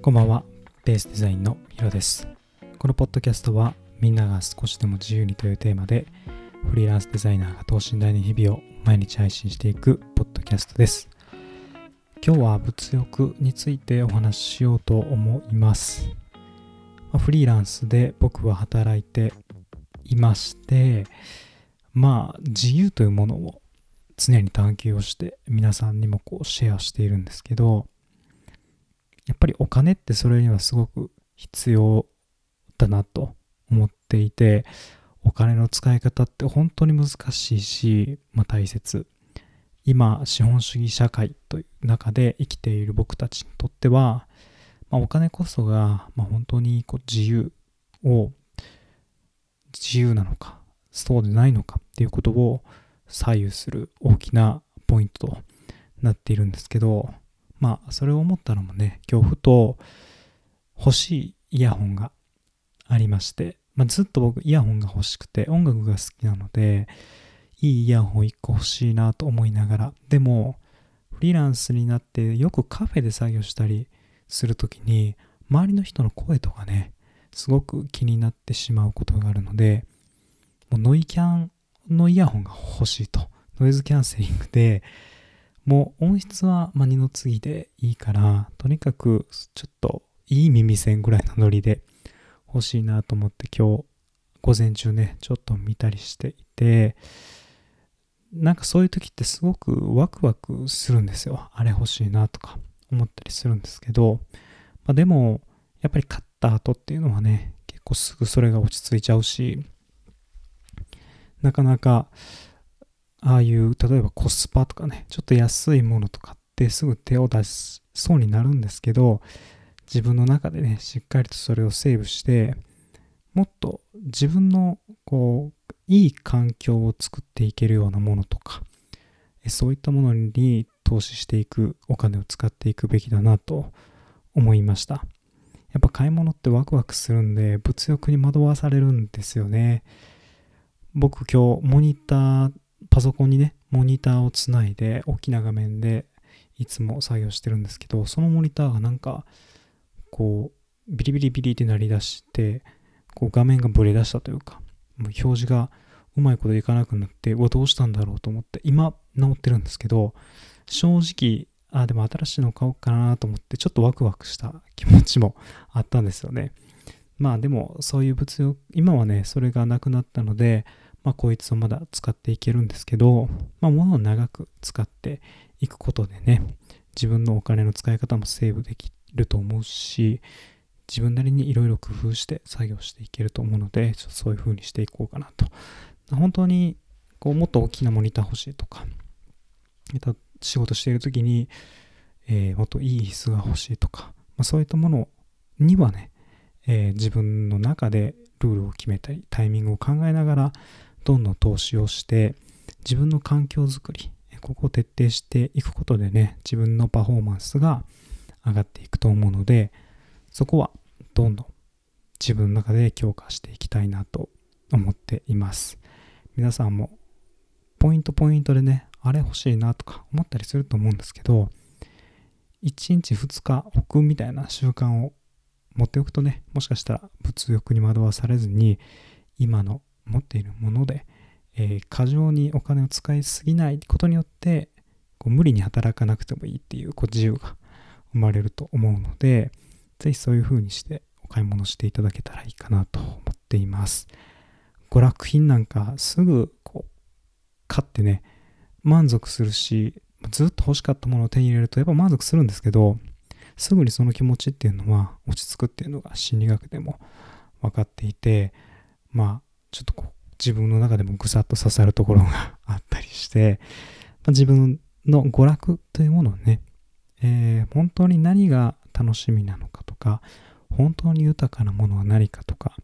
こんばんは、ベースデザインのヒロです。このポッドキャストは、みんなが少しでも自由にというテーマで、フリーランスデザイナーが等身大の日々を毎日配信していくポッドキャストです。今日は物欲についてお話ししようと思います。まフリーランスで僕は働いていまして、まあ自由というものを常に探求をして皆さんにもこうシェアしているんですけど、やっぱりお金ってそれにはすごく必要だなと思っていて、お金の使い方って本当に難しいし、まあ、大切。今、資本主義社会という中で生きている僕たちにとっては、まあ、お金こそが、まあ、本当にこう自由を自由なのか、そうでないのかっていうことを左右する大きなポイントとなっているんですけど、まあ、それを思ったのもね、今日ふと欲しいイヤホンがありまして、まあ、ずっと僕イヤホンが欲しくて音楽が好きなので、いいイヤホン1個欲しいなと思いながら、でも、フリーランスになってよくカフェで作業したりするときに、周りの人の声とかね、すごく気になってしまうことがあるので、もうノイキャンのイヤホンが欲しいと。ノイズキャンセリングで、もう音質はまあ二の次でいいから、とにかくちょっといい耳栓ぐらいのノリで欲しいなと思って今日午前中ね、ちょっと見たりしていて、なんかそういう時ってすごくワクワクするんですよ。あれ欲しいなとか思ったりするんですけど、まあ、でもやっぱり買った後っていうのはね、結構すぐそれが落ち着いちゃうし、なかなかああいう例えばコスパとかねちょっと安いものとかってすぐ手を出しそうになるんですけど自分の中でねしっかりとそれをセーブしてもっと自分のこういい環境を作っていけるようなものとかそういったものに投資していくお金を使っていくべきだなと思いました。やっぱ買い物ってワクワクするんで物欲に惑わされるんですよね。僕今日モニターパソコンにね、モニターをつないで、大きな画面でいつも作業してるんですけど、そのモニターがなんか、こう、ビリビリビリって鳴り出して、こう画面がブレ出したというか、もう表示がうまいこといかなくなって、うわ、どうしたんだろうと思って、今治ってるんですけど、正直、あ、でも新しいの買おうかなと思って、ちょっとワクワクした気持ちもあったんですよね。まあでも、そういう物欲、今はね、それがなくなったので、まあ、こいつをまだ使っていけるんですけど、まあ、物を長く使っていくことでね、自分のお金の使い方もセーブできると思うし、自分なりにいろいろ工夫して作業していけると思うので、そういう風にしていこうかなと。本当に、こう、もっと大きなモニター欲しいとか、仕事している時に、えー、もっといい椅子が欲しいとか、まあ、そういったものにはね、えー、自分の中でルールを決めたり、タイミングを考えながら、どんどん投資をして自分の環境づくりここを徹底していくことでね自分のパフォーマンスが上がっていくと思うのでそこはどんどん自分の中で強化していきたいなと思っています。皆さんもポイントポイントでねあれ欲しいなとか思ったりすると思うんですけど1日2日置くみたいな習慣を持っておくとねもしかしたら物欲に惑わされずに今の持っているもので、えー、過剰にお金を使いすぎないことによってこう無理に働かなくてもいいっていうこう自由が生まれると思うのでぜひそういう風にしてお買い物していただけたらいいかなと思っています。娯楽品なんかすぐこう買ってね満足するしずっと欲しかったものを手に入れるとやっぱ満足するんですけどすぐにその気持ちっていうのは落ち着くっていうのが心理学でも分かっていてまあちょっとこう自分の中でもぐさっと刺さるところがあったりして、まあ、自分の娯楽というものをね、えー、本当に何が楽しみなのかとか、本当に豊かなものは何かとか、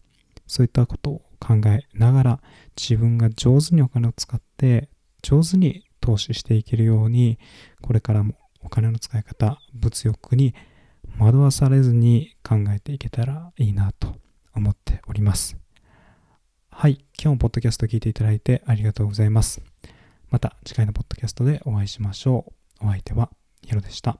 そういったことを考えながら自分が上手にお金を使って上手に投資していけるように、これからもお金の使い方、物欲に惑わされずに考えていけたらいいなと思っております。はい。今日もポッドキャスト聞いていただいてありがとうございます。また次回のポッドキャストでお会いしましょう。お相手はヒロでした。